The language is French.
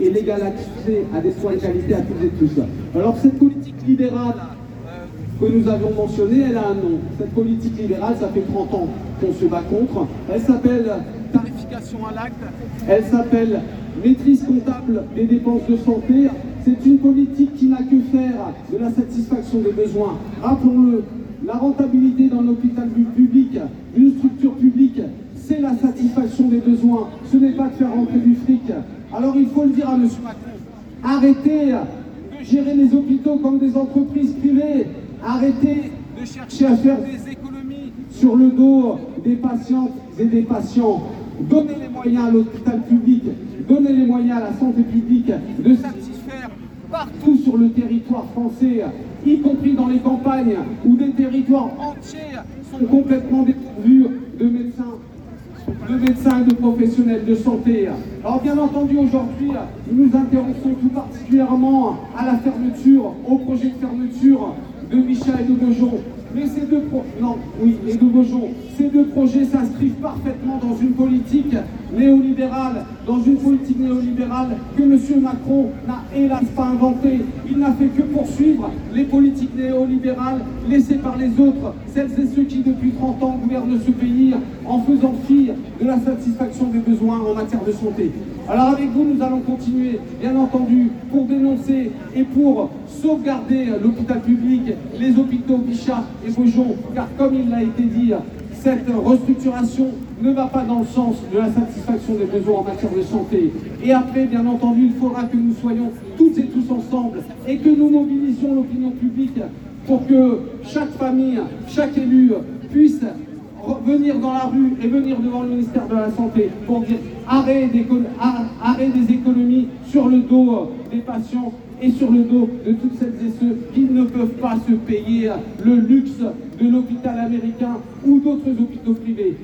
et l'égal accès à des soins de qualité à toutes et tous. Alors cette politique libérale que nous avions mentionnée, elle a un nom. Cette politique libérale, ça fait 30 ans qu'on se bat contre. Elle s'appelle tarification à l'acte, elle s'appelle maîtrise comptable des dépenses de santé. C'est une politique qui n'a que faire de la satisfaction des besoins. Rappelons-le, la rentabilité d'un hôpital public, d'une structure des besoins. Ce n'est pas de faire rentrer du fric. Alors il faut le dire à M. Macron, arrêtez de gérer les hôpitaux comme des entreprises privées, arrêtez de chercher à faire des économies sur le dos des patientes et des patients. Donnez les moyens à l'hôpital public, donnez les moyens à la santé publique de satisfaire partout sur le territoire français, y compris dans les campagnes où des territoires entiers sont complètement dépourvus de médecins de médecins et de professionnels de santé. Alors bien entendu, aujourd'hui, nous nous intéressons tout particulièrement à la fermeture, au projet de fermeture de Michel et de Beaujon. Mais ces deux, non, oui, et de ces deux projets s'inscrivent parfaitement dans une néolibérale, dans une politique néolibérale que M. Macron n'a hélas pas inventée. Il n'a fait que poursuivre les politiques néolibérales laissées par les autres, celles et ceux qui depuis 30 ans gouvernent ce pays en faisant fi de la satisfaction des besoins en matière de santé. Alors avec vous, nous allons continuer, bien entendu, pour dénoncer et pour sauvegarder l'hôpital public, les hôpitaux Bichat et Beaujon, car comme il l'a été dit, cette restructuration ne va pas dans le sens de la satisfaction des besoins en matière de santé. Et après, bien entendu, il faudra que nous soyons toutes et tous ensemble et que nous mobilisions l'opinion publique pour que chaque famille, chaque élu puisse venir dans la rue et venir devant le ministère de la Santé pour dire arrêt des, économies sur le dos des patients et sur le dos de toutes celles et ceux qui ne peuvent pas se payer le luxe de l'hôpital américain ou d'autres hôpitaux privés.